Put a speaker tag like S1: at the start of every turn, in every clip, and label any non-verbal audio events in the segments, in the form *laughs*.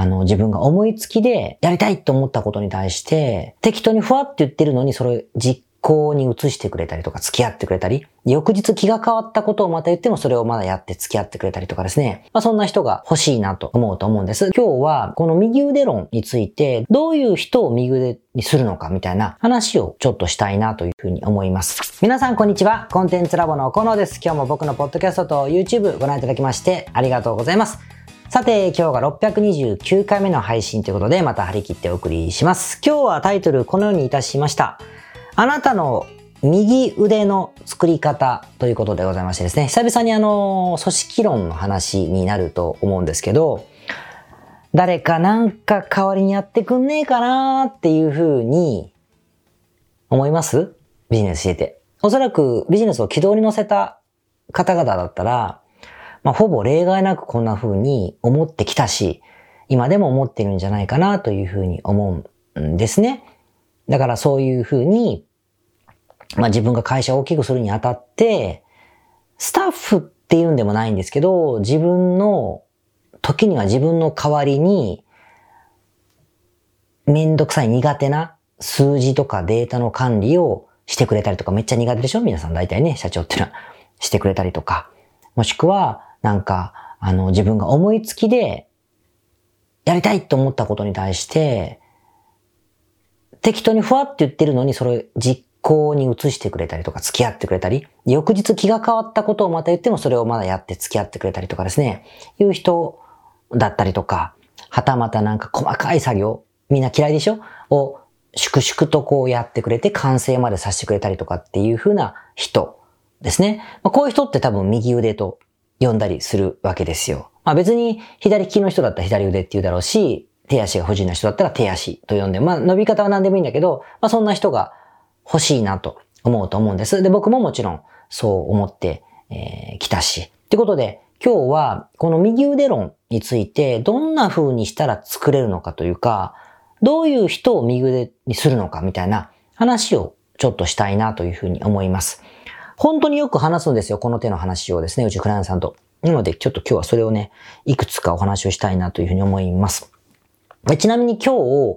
S1: あの、自分が思いつきでやりたいと思ったことに対して、適当にふわって言ってるのにそれ実行に移してくれたりとか付き合ってくれたり、翌日気が変わったことをまた言ってもそれをまだやって付き合ってくれたりとかですね。まあそんな人が欲しいなと思うと思うんです。今日はこの右腕論についてどういう人を右腕にするのかみたいな話をちょっとしたいなというふうに思います。皆さんこんにちは。コンテンツラボのコノです。今日も僕のポッドキャストと YouTube ご覧いただきましてありがとうございます。さて、今日が629回目の配信ということで、また張り切ってお送りします。今日はタイトルこのようにいたしました。あなたの右腕の作り方ということでございましてですね、久々にあの、組織論の話になると思うんですけど、誰かなんか代わりにやってくんねえかなっていうふうに思います？ビジネスしてて。おそらくビジネスを軌道に乗せた方々だったら、まあ、ほぼ例外なくこんな風に思ってきたし、今でも思ってるんじゃないかなというふうに思うんですね。だからそういうふうに、まあ自分が会社を大きくするにあたって、スタッフっていうんでもないんですけど、自分の、時には自分の代わりに、めんどくさい苦手な数字とかデータの管理をしてくれたりとか、めっちゃ苦手でしょ？皆さん大体ね、社長っていうのはしてくれたりとか。もしくは、なんか、あの、自分が思いつきで、やりたいと思ったことに対して、適当にふわって言ってるのに、それ実行に移してくれたりとか付き合ってくれたり、翌日気が変わったことをまた言ってもそれをまだやって付き合ってくれたりとかですね、いう人だったりとか、はたまたなんか細かい作業、みんな嫌いでしょ？を粛々とこうやってくれて完成までさせてくれたりとかっていう風な人ですね。まあ、こういう人って多分右腕と呼んだりするわけですよ。まあ別に左利きの人だったら左腕って言うだろうし、手足が不自由な人だったら手足と呼んで、まあ伸び方は何でもいいんだけど、まあそんな人が欲しいなと思うと思うんです。で、僕ももちろんそう思ってき、えー、たし。ってことで、今日はこの右腕論についてどんな風にしたら作れるのかというか、どういう人を右腕にするのかみたいな話をちょっとしたいなというふうに思います。本当によく話すんですよ。この手の話をですね、うちクライアントさんと。なので、ちょっと今日はそれをね、いくつかお話をしたいなというふうに思います。ちなみに今日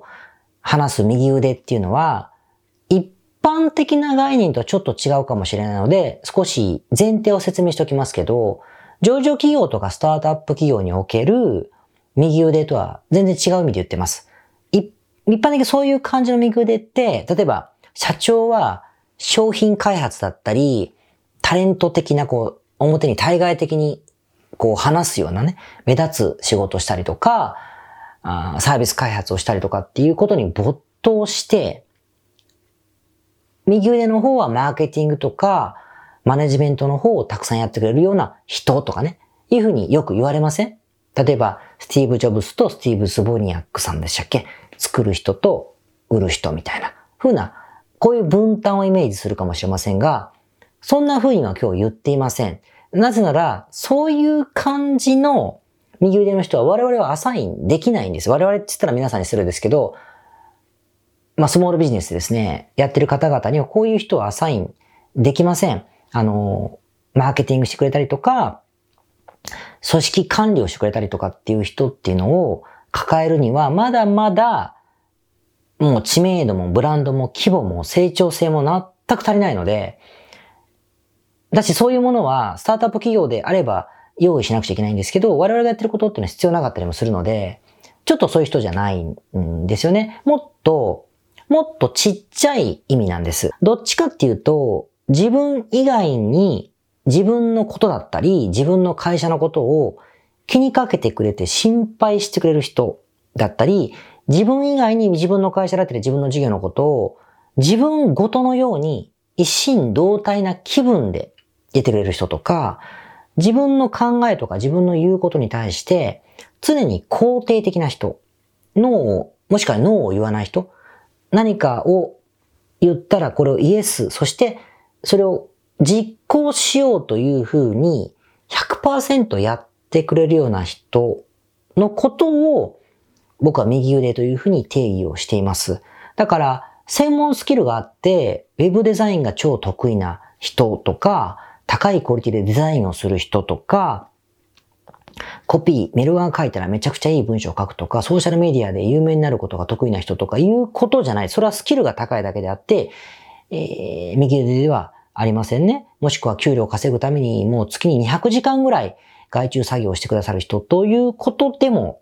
S1: 話す右腕っていうのは、一般的な概念とはちょっと違うかもしれないので、少し前提を説明しておきますけど、上場企業とかスタートアップ企業における右腕とは全然違う意味で言ってます。一般的にそういう感じの右腕って、例えば社長は商品開発だったり、タレント的なこう、表に対外的にこう話すようなね、目立つ仕事したりとか、サービス開発をしたりとかっていうことに没頭して、右腕の方はマーケティングとか、マネジメントの方をたくさんやってくれるような人とかね、いうふうによく言われません？例えば、スティーブ・ジョブスとスティーブ・スボニアックさんでしたっけ？作る人と売る人みたいな風な、こういう分担をイメージするかもしれませんが、そんな風には今日言っていません。なぜなら、そういう感じの右腕の人は我々はアサインできないんです。我々って言ったら皆さんにするんですけど、まあ、スモールビジネスですね、やってる方々にはこういう人はアサインできません。あの、マーケティングしてくれたりとか、組織管理をしてくれたりとかっていう人っていうのを抱えるには、まだまだ、もう知名度もブランドも規模も成長性も全く足りないので、だしそういうものはスタートアップ企業であれば用意しなくちゃいけないんですけど、我々がやってることっていうのは必要なかったりもするので、ちょっとそういう人じゃないんですよね。もっともっとちっちゃい意味なんです。どっちかっていうと、自分以外に自分のことだったり、自分の会社のことを気にかけてくれて心配してくれる人だったり、自分以外に自分の会社だったり自分の事業のことを自分ごとのように一心同体な気分で出てくれる人とか、自分の考えとか自分の言うことに対して常に肯定的な人、ノーを、もしくはノーを言わない人、何かを言ったらこれをイエス、そしてそれを実行しようというふうに100%やってくれるような人のことを僕は右腕というふうに定義をしています。だから専門スキルがあってウェブデザインが超得意な人とか高いクオリティでデザインをする人とかコピー、メルマガ書いたらめちゃくちゃいい文章を書くとか、ソーシャルメディアで有名になることが得意な人とかいうことじゃない。それはスキルが高いだけであって、えー、右腕ではありませんね。もしくは給料を稼ぐためにもう月に200時間ぐらい外注作業をしてくださる人ということでも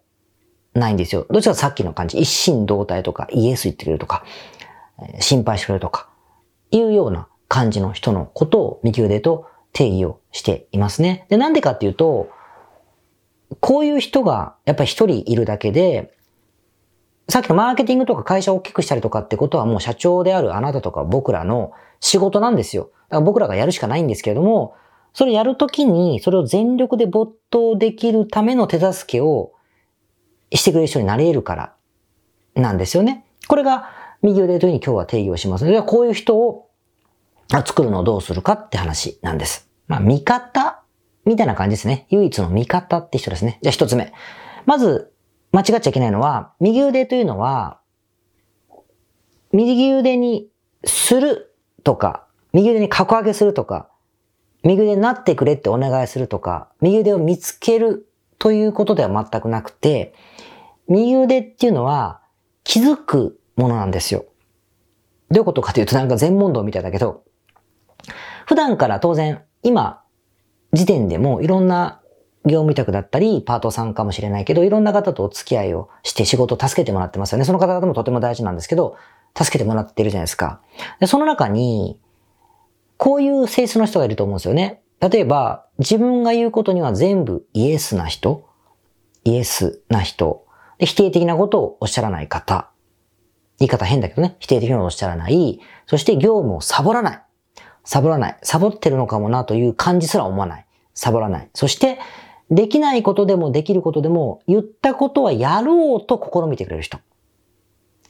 S1: ないんですよ。どちらかさっきの感じ、一心同体とか、イエス言ってくれるとか、心配してくれるとか、いうような感じの人のことを右腕と定義をしていますね。で、なんでかっていうと、こういう人がやっぱり一人いるだけで、さっきのマーケティングとか会社を大きくしたりとかってことはもう社長であるあなたとか僕らの仕事なんですよ。だから僕らがやるしかないんですけれども、それやるときにそれを全力で没頭できるための手助けをしてくれる人になれるからなんですよね。これが右腕というふうに今日は定義をしますので、こういう人を作るのをどうするかって話なんです。まあ、味方みたいな感じですね。唯一の味方って人ですね。じゃあ一つ目。まず、間違っちゃいけないのは、右腕というのは、右腕にするとか、右腕に格上げするとか、右腕になってくれってお願いするとか、右腕を見つけるということでは全くなくて、右腕っていうのは気づくものなんですよ。どういうことかというとなんか全問答みたいだけど、普段から当然、今、時点でもいろんな業務委託だったり、パートさんかもしれないけど、いろんな方とお付き合いをして仕事を助けてもらってますよね。その方々もとても大事なんですけど、助けてもらってるじゃないですか。でその中に、こういう性質の人がいると思うんですよね。例えば、自分が言うことには全部イエスな人、イエスな人、で否定的なことをおっしゃらない方、言い方変だけどね、否定的なことをおっしゃらない、そして業務をサボらない。サボらない。サボってるのかもなという感じすら思わない。サボらない。そして、できないことでもできることでも、言ったことはやろうと試みてくれる人。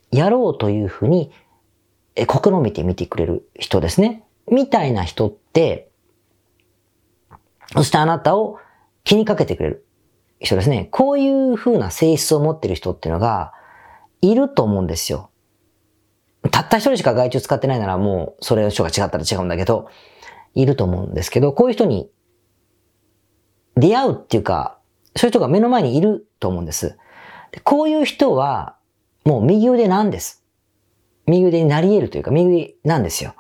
S1: やろうというふうに、え、試みてみてくれる人ですね。みたいな人って、そしてあなたを気にかけてくれる人ですね。こういう風な性質を持ってる人っていうのが、いると思うんですよ。たった一人しか外注使ってないならもうそれの人が違ったら違うんだけど、いると思うんですけど、こういう人に出会うっていうか、そういう人が目の前にいると思うんです。でこういう人は、もう右腕なんです。右腕になり得るというか、右腕なんですよ。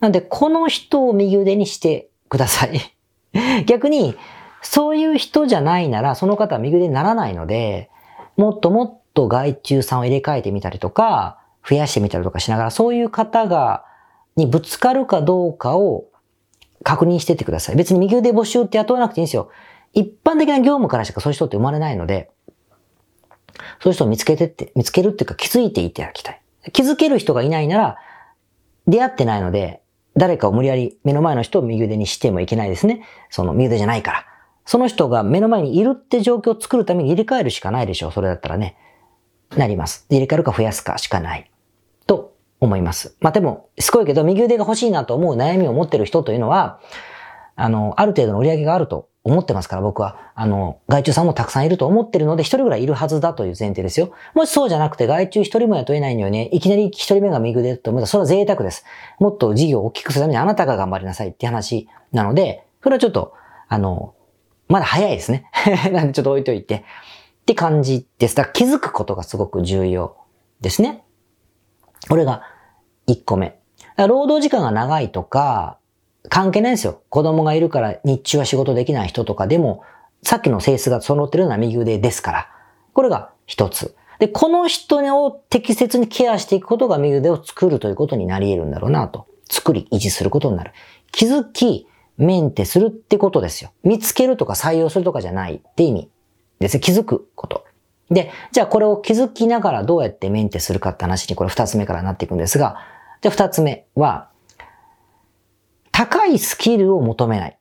S1: なんで、この人を右腕にしてください。*laughs* 逆に、そういう人じゃないなら、その方は右腕にならないので、もっともっと外注さんを入れ替えてみたりとか、増やしてみたりとかしながら、そういう方が、にぶつかるかどうかを確認してってください。別に右腕募集って雇わなくていいんですよ。一般的な業務からしかそういう人って生まれないので、そういう人を見つけてって、見つけるっていうか気づいていただきたい。気づける人がいないなら、出会ってないので、誰かを無理やり目の前の人を右腕にしてもいけないですね。その右腕じゃないから。その人が目の前にいるって状況を作るために入れ替えるしかないでしょう。それだったらね。なります。入れ替えるか増やすかしかない。と思います。まあでも、すごいけど、右腕が欲しいなと思う悩みを持ってる人というのは、あの、ある程度の売り上げがあると思ってますから、僕は。あの、外注さんもたくさんいると思ってるので、一人ぐらいいるはずだという前提ですよ。もしそうじゃなくて、外注一人も雇えないのよね、いきなり一人目が右腕と思ったら、それは贅沢です。もっと事業を大きくするためにあなたが頑張りなさいって話なので、それはちょっと、あの、まだ早いですね。*laughs* なんでちょっと置いといて。って感じです。だから気づくことがすごく重要ですね。これが1個目。労働時間が長いとか、関係ないですよ。子供がいるから日中は仕事できない人とかでも、さっきの性質が揃ってるのは右腕ですから。これが一つ。で、この人を適切にケアしていくことが右腕を作るということになり得るんだろうなと。作り、維持することになる。気づき、メンテするってことですよ。見つけるとか採用するとかじゃないって意味ですね。気づくこと。で、じゃあこれを気づきながらどうやってメンテするかって話にこれ二つ目からなっていくんですが、じゃあ二つ目は、高いスキルを求めない。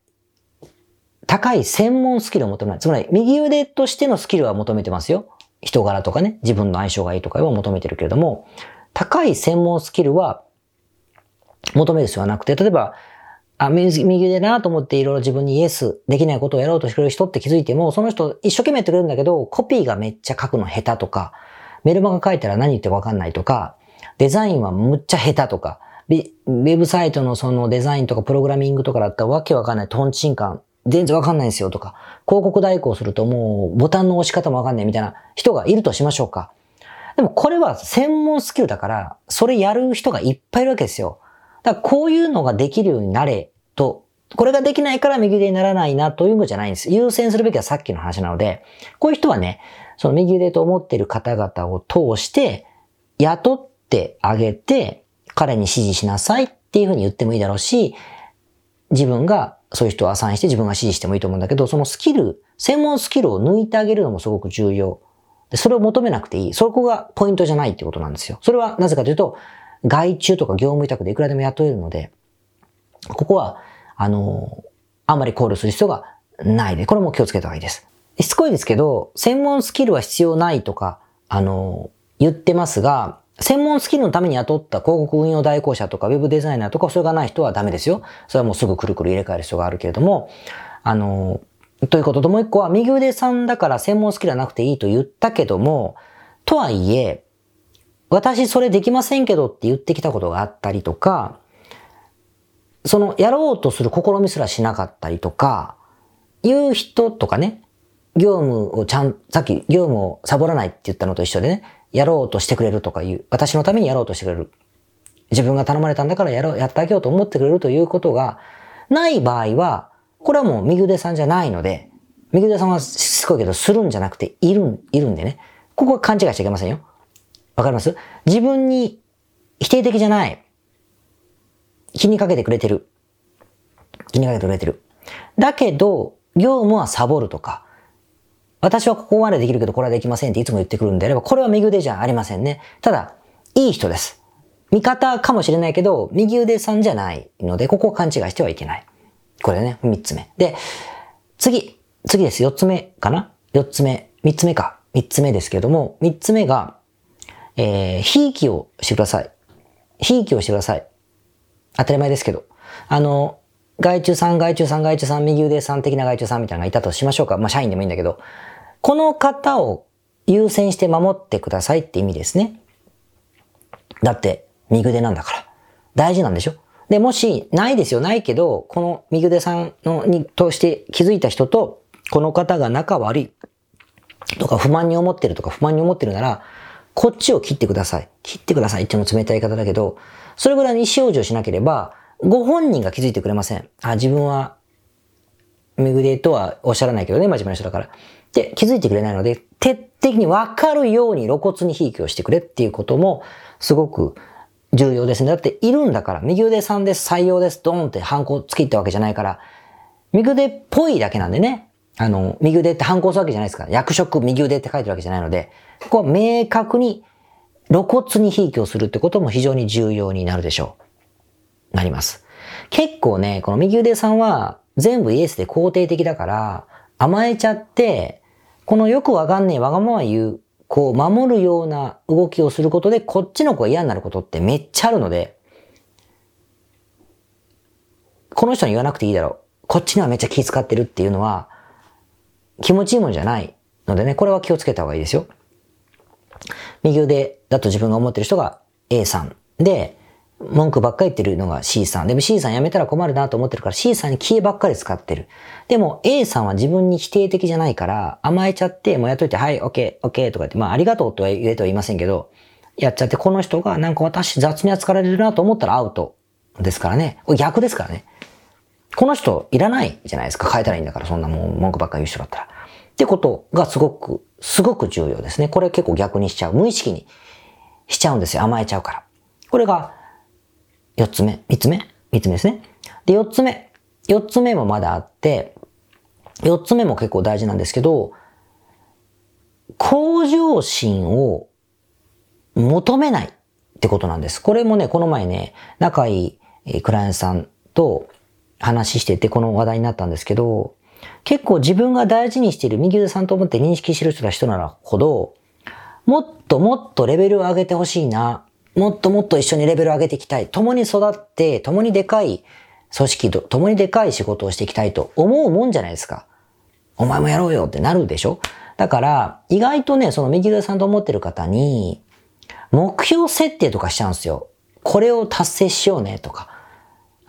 S1: 高い専門スキルを求めない。つまり、右腕としてのスキルは求めてますよ。人柄とかね、自分の相性がいいとかは求めてるけれども、高い専門スキルは求める必要はなくて、例えば、あ、右腕だなと思っていろいろ自分にイエスできないことをやろうとしてくれる人って気づいても、その人一生懸命やってくれるんだけど、コピーがめっちゃ書くの下手とか、メルマガ書いたら何言ってわかんないとか、デザインはむっちゃ下手とか、ウェブサイトのそのデザインとかプログラミングとかだったらわけわかんないトンチンカン全然わかんないんですよとか、広告代行するともうボタンの押し方もわかんないみたいな人がいるとしましょうか。でもこれは専門スキルだから、それやる人がいっぱいいるわけですよ。だからこういうのができるようになれと、これができないから右腕にならないなというのじゃないんです。優先するべきはさっきの話なので、こういう人はね、その右腕と思っている方々を通して、雇ってあげて、彼に指示しなさいっていうふうに言ってもいいだろうし、自分がそういう人をアサインして自分が指示してもいいと思うんだけど、そのスキル、専門スキルを抜いてあげるのもすごく重要。でそれを求めなくていい。そこがポイントじゃないってことなんですよ。それはなぜかというと、外注とか業務委託でいくらでも雇えるので、ここは、あの、あんまり考慮する必要がないで、これも気をつけた方がいいです。しつこいですけど、専門スキルは必要ないとか、あの、言ってますが、専門スキルのために雇った広告運用代行者とかウェブデザイナーとかそれがない人はダメですよ。それはもうすぐくるくる入れ替える必要があるけれども、あの、ということともう一個は右腕さんだから専門スキルはなくていいと言ったけども、とはいえ、私それできませんけどって言ってきたことがあったりとか、そのやろうとする試みすらしなかったりとか、いう人とかね、業務をちゃん、さっき業務をサボらないって言ったのと一緒でね、やろうとしてくれるとかいう、私のためにやろうとしてくれる。自分が頼まれたんだからやろう、やってあげようと思ってくれるということがない場合は、これはもう右腕さんじゃないので、右腕さんはしつこいけどするんじゃなくている、いるんでね。ここは勘違いしちゃいけませんよ。わかります？自分に否定的じゃない。気にかけてくれてる。気にかけてくれてる。だけど、業務はサボるとか、私はここまでできるけどこれはできませんっていつも言ってくるんであれば、これは右腕じゃありませんね。ただ、いい人です。味方かもしれないけど、右腕さんじゃないので、ここを勘違いしてはいけない。これね、三つ目。で、次、次です。四つ目かな？四つ目。三つ目か。三つ目ですけども、三つ目が、えー、ひいきをしてください。ひいきをしてください。当たり前ですけど。あの、外注さん、外注さん、外注さん、右腕さん的な外注さんみたいなのがいたとしましょうか。まあ、社員でもいいんだけど、この方を優先して守ってくださいって意味ですね。だって、右腕なんだから。大事なんでしょで、もし、ないですよ、ないけど、この右腕さんのに、として気づいた人と、この方が仲悪いとか不満に思ってるとか不満に思ってるなら、こっちを切ってください。切ってくださいっていうの冷たい方だけど、それぐらいの意思表示をしなければ、ご本人が気づいてくれません。あ、自分は、めぐれとはおっしゃらないけどね、真面目な人だから。で、気づいてくれないので、徹底的にわかるように露骨にひいきをしてくれっていうことも、すごく重要ですね。だって、いるんだから、右腕さんです、採用です、ドーンってハンコつきったわけじゃないから、右腕っぽいだけなんでね。あの、右腕って反抗するわけじゃないですから。役職右腕って書いてるわけじゃないので、ここは明確に露骨にひいきをするってことも非常に重要になるでしょう。なります。結構ね、この右腕さんは全部イエスで肯定的だから甘えちゃって、このよくわかんねえわがまま言う、こう守るような動きをすることでこっちの子が嫌になることってめっちゃあるので、この人に言わなくていいだろう。こっちにはめっちゃ気遣ってるっていうのは、気持ちいいもんじゃないのでね、これは気をつけた方がいいですよ。右腕だと自分が思ってる人が A さんで、文句ばっかり言ってるのが C さん。でも C さん辞めたら困るなと思ってるから C さんに消えばっかり使ってる。でも A さんは自分に否定的じゃないから甘えちゃってもうやっといて、はい、OK、OK とか言って、まあありがとうとは言えとは言いませんけど、やっちゃってこの人がなんか私雑に扱われるなと思ったらアウトですからね。逆ですからね。この人いらないじゃないですか。変えたらいいんだから、そんなもう文句ばっかり言う人だったら。ってことがすごく、すごく重要ですね。これ結構逆にしちゃう。無意識にしちゃうんですよ。甘えちゃうから。これが、四つ目、三つ目？三つ目ですね。で、四つ目。四つ目もまだあって、四つ目も結構大事なんですけど、向上心を求めないってことなんです。これもね、この前ね、仲いいクライアントさんと話しててこの話題になったんですけど、結構自分が大事にしている右腕さんと思って認識してる人ら人ならほど、もっともっとレベルを上げてほしいな。もっともっと一緒にレベルを上げていきたい。共に育って、共にでかい組織と、共にでかい仕事をしていきたいと思うもんじゃないですか。お前もやろうよってなるでしょ？だから、意外とね、その右腕さんと思ってる方に、目標設定とかしちゃうんですよ。これを達成しようねとか。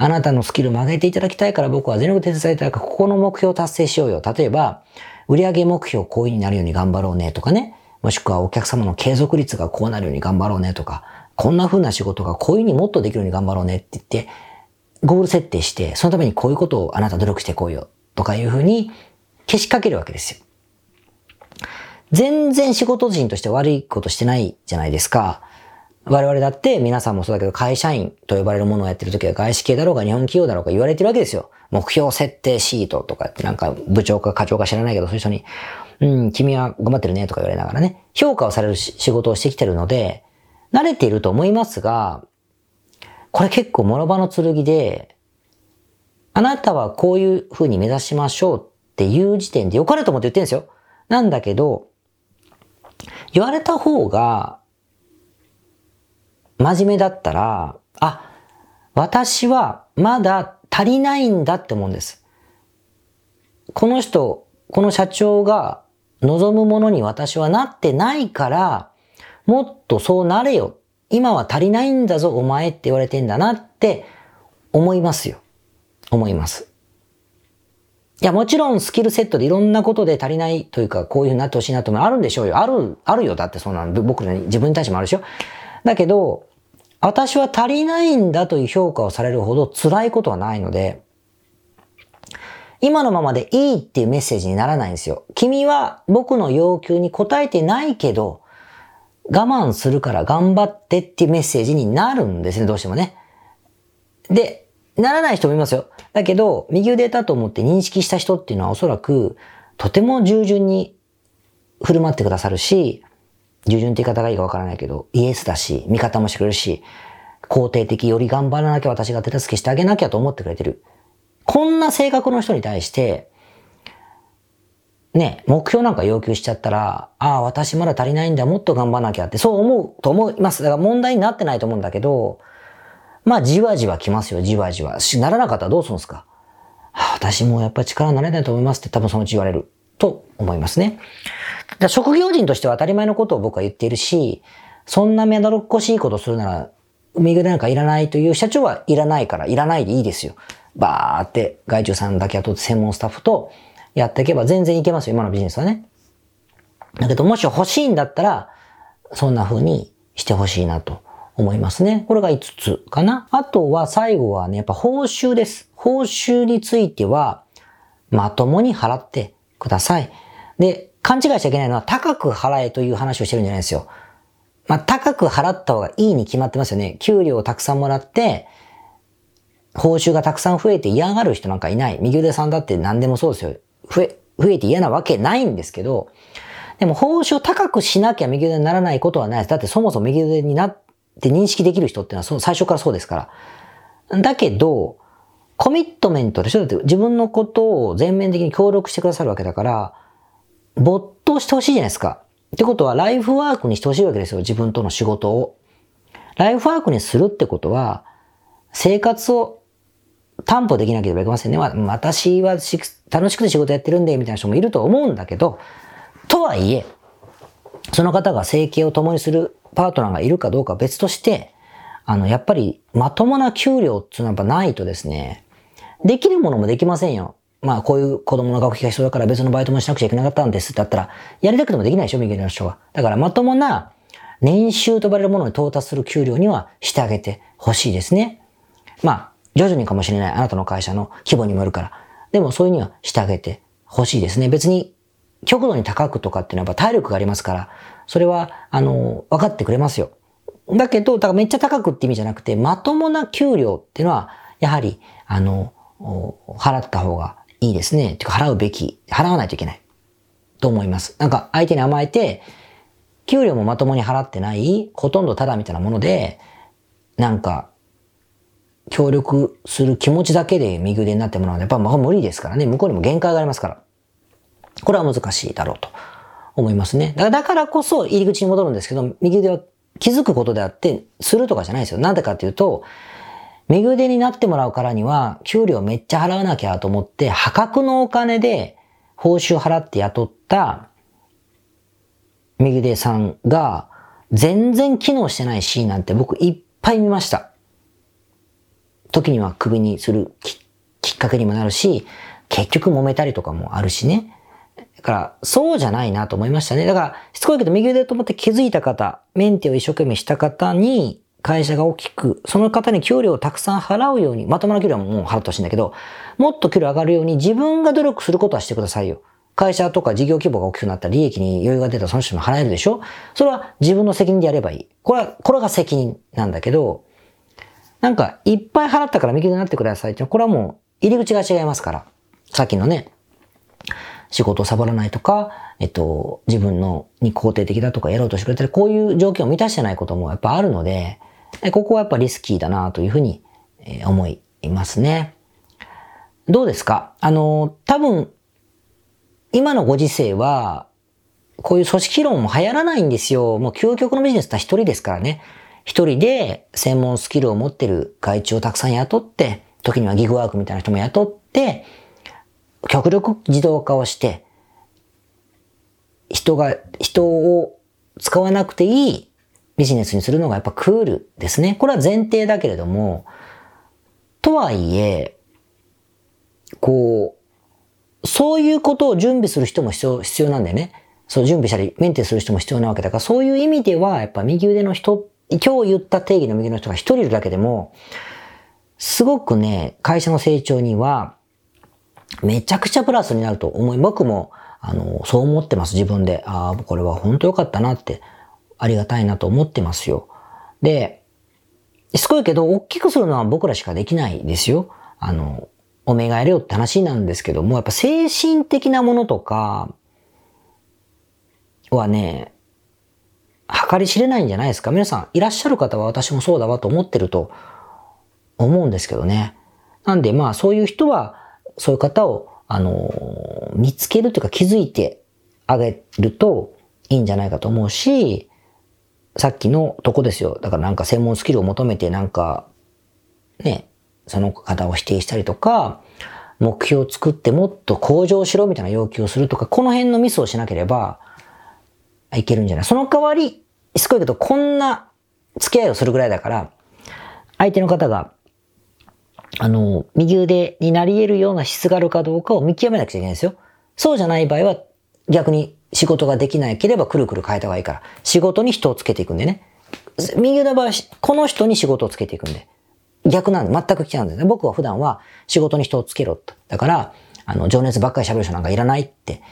S1: あなたのスキルを曲げていただきたいから僕は全力で手伝いたいから、ここの目標を達成しようよ。例えば、売上目標こういうになるように頑張ろうねとかね。もしくはお客様の継続率がこうなるように頑張ろうねとか、こんな風な仕事がこういうにもっとできるように頑張ろうねって言って、ゴール設定して、そのためにこういうことをあなた努力してこうよとかいう風に消しかけるわけですよ。全然仕事人として悪いことしてないじゃないですか。我々だって皆さんもそうだけど会社員と呼ばれるものをやってる時は外資系だろうが日本企業だろうが言われてるわけですよ。目標設定シートとかってなんか部長か課長か知らないけどそういう人に、うん、君は頑張ってるねとか言われながらね、評価をされる仕事をしてきてるので、慣れていると思いますが、これ結構諸刃の剣で、あなたはこういう風に目指しましょうっていう時点で良かれと思って言ってるんですよ。なんだけど、言われた方が、真面目だったら、あ、私はまだ足りないんだって思うんです。この人、この社長が望むものに私はなってないから、もっとそうなれよ。今は足りないんだぞ、お前って言われてんだなって思いますよ。思います。いや、もちろんスキルセットでいろんなことで足りないというか、こういう風になってほしいなともあるんでしょうよ。ある、あるよ。だってそんなの、僕ね、自分に対してもあるでしょ。だけど、私は足りないんだという評価をされるほど辛いことはないので、今のままでいいっていうメッセージにならないんですよ。君は僕の要求に応えてないけど、我慢するから頑張ってっていうメッセージになるんですね、どうしてもね。で、ならない人もいますよ。だけど、右腕だと思って認識した人っていうのはおそらく、とても従順に振る舞ってくださるし、従順って言い方がいいかわからないけど、イエスだし、味方もしてくれるし、肯定的より頑張らなきゃ私が手助けしてあげなきゃと思ってくれてる。こんな性格の人に対して、ね、目標なんか要求しちゃったら、ああ、私まだ足りないんだ、もっと頑張らなきゃって、そう思うと思います。だから問題になってないと思うんだけど、まあ、じわじわ来ますよ、じわじわ。しならなかったらどうするんですか、はあ、私もやっぱり力になれないと思いますって多分そのうち言われると思いますね。だ職業人としては当たり前のことを僕は言っているし、そんなめだろっこしいことするなら、海ぐなんかいらないという社長はいらないから、いらないでいいですよ。バーって外注さんだけ雇って専門スタッフとやっていけば全然いけますよ、今のビジネスはね。だけど、もし欲しいんだったら、そんな風にしてほしいなと思いますね。これが5つかな。あとは最後はね、やっぱ報酬です。報酬については、まともに払ってください。で、勘違いしちゃいけないのは、高く払えという話をしてるんじゃないですよ。まあ、高く払った方がいいに決まってますよね。給料をたくさんもらって、報酬がたくさん増えて嫌がる人なんかいない。右腕さんだって何でもそうですよ。増え、増えて嫌なわけないんですけど、でも報酬を高くしなきゃ右腕にならないことはないです。だってそもそも右腕になって認識できる人っていうのはその最初からそうですから。だけど、コミットメントでしょだって自分のことを全面的に協力してくださるわけだから、没頭してほしいじゃないですか。ってことは、ライフワークにしてほしいわけですよ。自分との仕事を。ライフワークにするってことは、生活を担保できなければいけませんね。私は楽しくて仕事やってるんで、みたいな人もいると思うんだけど、とはいえ、その方が生計を共にするパートナーがいるかどうかは別として、あの、やっぱりまともな給料っていうのはやっぱないとですね、できるものもできませんよ。まあ、こういう子供の学費が必要だから別のバイトもしなくちゃいけなかったんですってだったら、やりたくてもできないでしょ、右の人は。だからまともな年収と呼ばれるものに到達する給料にはしてあげてほしいですね。まあ、徐々にかもしれない。あなたの会社の規模にもよるから。でもそういうにはしてあげてほしいですね。別に極度に高くとかっていうのはやっぱ体力がありますから、それは、あの、分かってくれますよ。だけど、だからめっちゃ高くって意味じゃなくて、まともな給料っていうのは、やはり、あの、払った方がいいですね。てか、払うべき、払わないといけない。と思います。なんか、相手に甘えて、給料もまともに払ってない、ほとんどただみたいなもので、なんか、協力する気持ちだけで右腕になってもらうのは、やっぱ無理ですからね。向こうにも限界がありますから。これは難しいだろうと思いますね。だからこそ入り口に戻るんですけど、右腕は気づくことであって、するとかじゃないですよ。なんでかっていうと、右腕になってもらうからには、給料めっちゃ払わなきゃと思って、破格のお金で報酬払って雇った右腕さんが、全然機能してないシーンなんて僕いっぱい見ました。時にはクビにするききっかけにもなるし、結局揉めたりとかもあるしね。だから、そうじゃないなと思いましたね。だから、しつこいけど右腕と思って気づいた方、メンテを一生懸命した方に、会社が大きく、その方に給料をたくさん払うように、まともな給料ももう払ってほしいんだけど、もっと給料上がるように自分が努力することはしてくださいよ。会社とか事業規模が大きくなったら利益に余裕が出たらその人も払えるでしょそれは自分の責任でやればいい。これは、これが責任なんだけど、なんか、いっぱい払ったから右手になってくださいって、これはもう入り口が違いますから。さっきのね、仕事をサボらないとか、えっと、自分のに肯定的だとかやろうとしてくれたり、こういう条件を満たしてないこともやっぱあるので、ここはやっぱリスキーだなというふうに思いますね。どうですか？あの、多分、今のご時世は、こういう組織論も流行らないんですよ。もう究極のビジネスって一人ですからね。一人で専門スキルを持ってる外注をたくさん雇って、時にはギグワークみたいな人も雇って、極力自動化をして、人が、人を使わなくていいビジネスにするのがやっぱクールですね。これは前提だけれども、とはいえ、こう、そういうことを準備する人も必要、必要なんだよね。そう、準備したり、メンテする人も必要なわけだから、そういう意味では、やっぱ右腕の人、今日言った定義の右の人が一人いるだけでも、すごくね、会社の成長には、めちゃくちゃプラスになると思い、僕も、あの、そう思ってます、自分で。ああ、これは本当良かったなって、ありがたいなと思ってますよ。で、すごいけど、大きくするのは僕らしかできないですよ。あの、おめがえれよって話なんですけども、やっぱ精神的なものとか、はね、計り知れないんじゃないですか。皆さん、いらっしゃる方は私もそうだわと思ってると思うんですけどね。なんでまあそういう人は、そういう方を、あの、見つけるというか気づいてあげるといいんじゃないかと思うし、さっきのとこですよ。だからなんか専門スキルを求めてなんか、ね、その方を否定したりとか、目標を作ってもっと向上しろみたいな要求をするとか、この辺のミスをしなければいけるんじゃないその代わり、しつこいけど、こんな付き合いをするぐらいだから、相手の方があの、右腕になり得るような質があるかどうかを見極めなくちゃいけないんですよ。そうじゃない場合は、逆に仕事ができなければくるくる変えた方がいいから、仕事に人をつけていくんでね。右の場合は、この人に仕事をつけていくんで。逆なんで、全く違うんですね。僕は普段は仕事に人をつけろと。だから、あの、情熱ばっかり喋る人なんかいらないって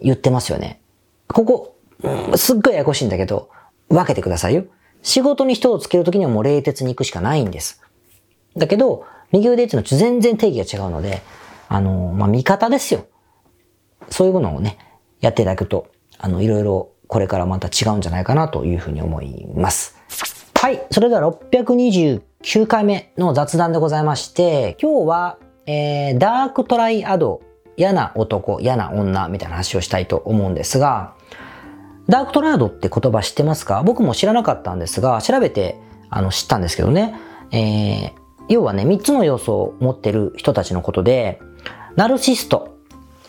S1: 言ってますよね。ここ、うん、すっごいややこしいんだけど、分けてくださいよ。仕事に人をつけるときにはもう冷徹に行くしかないんです。だけど、右腕っていうのは全然定義が違うので、あの、まあ、味方ですよ。そういうものをね、やっていただくと、あの、いろいろこれからまた違うんじゃないかなというふうに思います。はい。それでは629回目の雑談でございまして、今日は、えー、ダークトライアド、嫌な男、嫌な女みたいな話をしたいと思うんですが、ダークトライアドって言葉知ってますか？僕も知らなかったんですが、調べてあの知ったんですけどね、えー、要はね、3つの要素を持ってる人たちのことで、ナルシスト。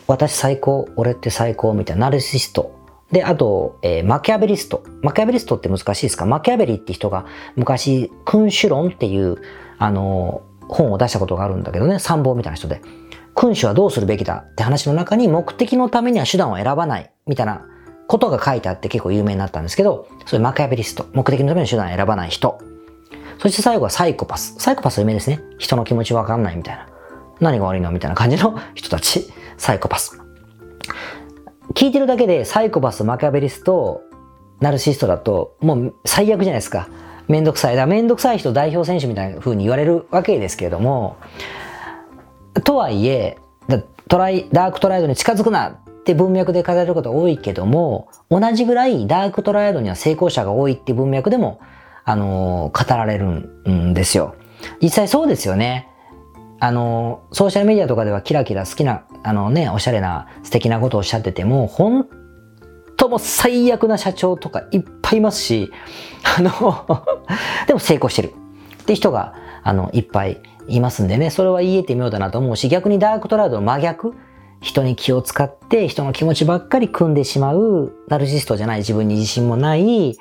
S1: 私最高、俺って最高みたいなナルシスト。で、あと、えー、マキャベリスト。マキャベリストって難しいですか？マキャベリって人が昔、君主論っていう、あのー、本を出したことがあるんだけどね、参謀みたいな人で。君主はどうするべきだって話の中に目的のためには手段を選ばないみたいなことが書いてあって結構有名になったんですけど、そういうマキャベリスト。目的のために手段を選ばない人。そして最後はサイコパス。サイコパス有名ですね。人の気持ちわかんないみたいな。何が悪いの？みたいな感じの人たち。サイコパス。聞いてるだけでサイコパス、マキャベリスト、ナルシストだと、もう最悪じゃないですか。めんどくさい。だめんどくさい人代表選手みたいな風に言われるわけですけれども、とはいえ、トライ、ダークトライアドに近づくなって文脈で語れること多いけども、同じぐらいダークトライアドには成功者が多いって文脈でもあの、語られるんですよ。実際そうですよね。あの、ソーシャルメディアとかではキラキラ好きな、あのね、おしゃれな素敵なことをおっしゃってても、本当も最悪な社長とかいっぱいいますし、*laughs* あの *laughs* でも成功してるって人が、あの、いっぱいいますんでね、それは言えてみようだなと思うし、逆にダークトラウドの真逆、人に気を使って人の気持ちばっかり組んでしまう、ナルシストじゃない自分に自信もない、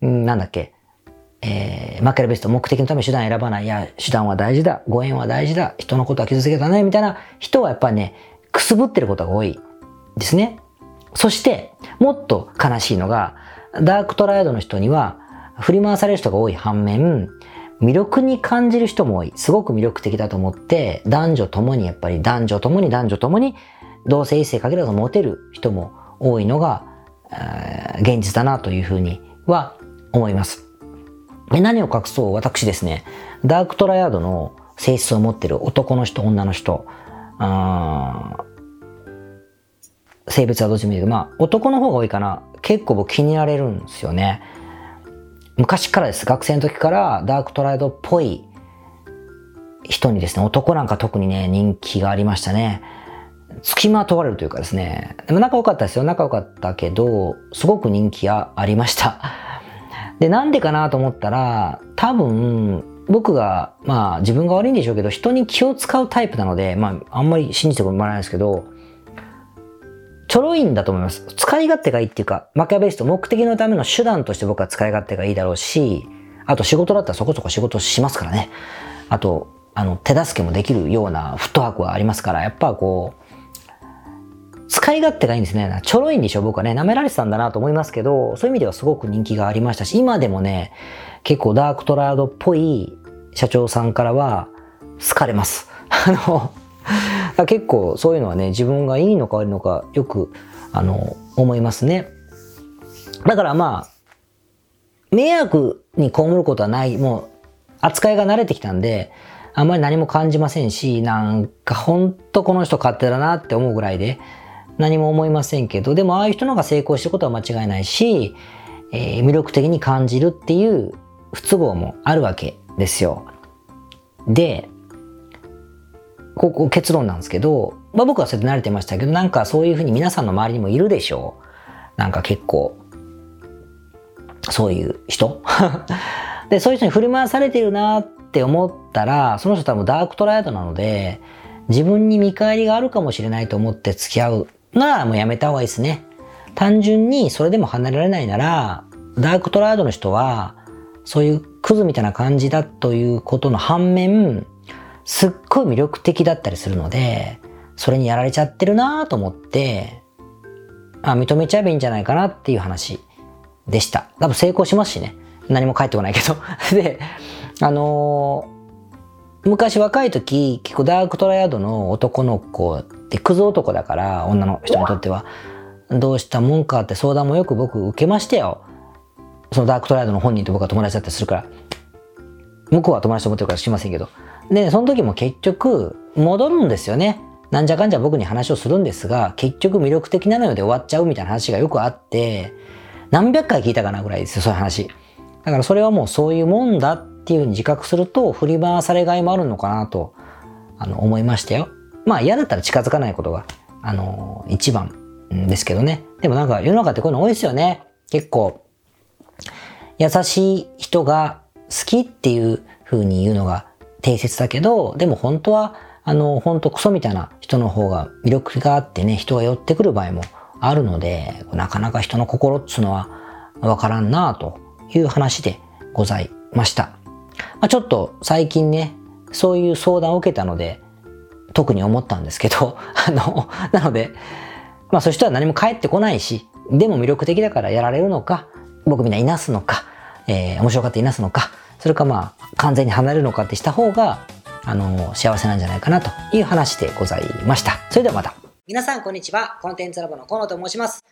S1: うん、なんだっけ、えー、マキャラベスト目的のため手段選ばない。いや、手段は大事だ。ご縁は大事だ。人のことは傷つけたね。みたいな人はやっぱりね、くすぶってることが多いですね。そして、もっと悲しいのが、ダークトライアドの人には、振り回される人が多い反面、魅力に感じる人も多い。すごく魅力的だと思って、男女ともにやっぱり男女ともに男女ともに同性異性限らずモテる人も多いのが、現実だなというふうには思います。何を隠そう私ですね、ダークトライアドの性質を持ってる男の人、女の人、あ性別はどっちもいいけど、まあ男の方が多いかな。結構僕気に入られるんですよね。昔からです。学生の時からダークトライドっぽい人にですね、男なんか特にね、人気がありましたね。付きまとわれるというかですね。でも仲良かったですよ。仲良かったけど、すごく人気がありました。で、なんでかなと思ったら、多分、僕が、まあ自分が悪いんでしょうけど、人に気を使うタイプなので、まああんまり信じてもらえないですけど、ちょろいんだと思います。使い勝手がいいっていうか、マキャベリスト目的のための手段として僕は使い勝手がいいだろうし、あと仕事だったらそこそこ仕事しますからね。あと、あの、手助けもできるようなフットワークはありますから、やっぱこう、使い勝手がいいんですね。ちょろいんでしょ僕はね、舐められてたんだなと思いますけど、そういう意味ではすごく人気がありましたし、今でもね、結構ダークトラードっぽい社長さんからは好かれます。*laughs* あの、結構そういうのはね、自分がいいのか悪いのかよく、あの、思いますね。だからまあ、迷惑に被ることはない、もう、扱いが慣れてきたんで、あんまり何も感じませんし、なんかほんとこの人勝手だなって思うぐらいで、何も思いませんけど、でもああいう人の方が成功してることは間違いないし、えー、魅力的に感じるっていう不都合もあるわけですよ。で、ここ結論なんですけど、まあ僕はそれで慣れてましたけど、なんかそういうふうに皆さんの周りにもいるでしょう。なんか結構、そういう人 *laughs* で、そういう人に振り回されてるなって思ったら、その人多分ダークトライアドなので、自分に見返りがあるかもしれないと思って付き合うならもうやめた方がいいですね。単純にそれでも離れられないなら、ダークトライアドの人は、そういうクズみたいな感じだということの反面、すっごい魅力的だったりするので、それにやられちゃってるなと思って、あ、認めちゃえばいいんじゃないかなっていう話でした。多分成功しますしね。何も返ってこないけど。*laughs* で、あのー、昔若い時、結構ダークトライアドの男の子で、クズ男だから、女の人にとっては、どうしたもんかって相談もよく僕受けましたよ。そのダークトライドの本人と僕は友達だったりするから。向こうは友達と思ってるからしませんけど。で、その時も結局、戻るんですよね。なんじゃかんじゃ僕に話をするんですが、結局魅力的なのよで終わっちゃうみたいな話がよくあって、何百回聞いたかなぐらいですよ、そういう話。だからそれはもうそういうもんだっていうふうに自覚すると、振り回されがいもあるのかなと、あの、思いましたよ。まあ嫌だったら近づかないことが、あのー、一番ですけどね。でもなんか世の中ってこういうの多いですよね。結構、優しい人が好きっていう風に言うのが定説だけど、でも本当は、あの、本当クソみたいな人の方が魅力があってね、人が寄ってくる場合もあるので、なかなか人の心っつうのはわからんなという話でございました。まあ、ちょっと最近ね、そういう相談を受けたので、特に思ったんですけど、*laughs* あの、なので、まあそういう人は何も返ってこないし、でも魅力的だからやられるのか、僕みんないなすのか、えー、面白かったいなすのか、それかまあ完全に離れるのかってした方が、あの、幸せなんじゃないかなという話でございました。それではまた。皆さんこんにちは。コンテンツラボの河野と申します。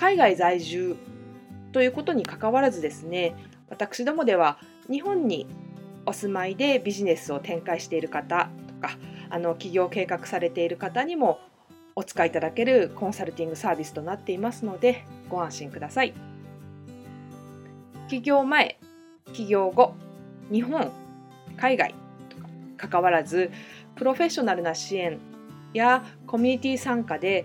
S2: 海外在住ということにかかわらずですね私どもでは日本にお住まいでビジネスを展開している方とかあの起業計画されている方にもお使いいただけるコンサルティングサービスとなっていますのでご安心ください。起業前、起業後、日本、海外とか関わらずプロフェッショナルな支援やコミュニティ参加で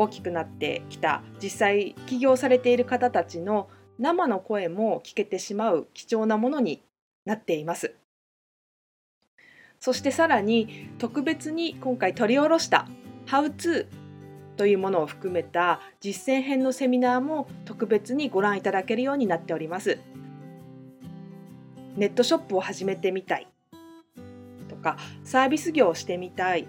S2: 大きくなってきた実際起業されている方たちの生の声も聞けてしまう貴重なものになっています。そしてさらに特別に今回取り下ろした「How to」というものを含めた実践編のセミナーも特別にご覧いただけるようになっております。ネットショップを始めてみたいとかサービス業をしてみたい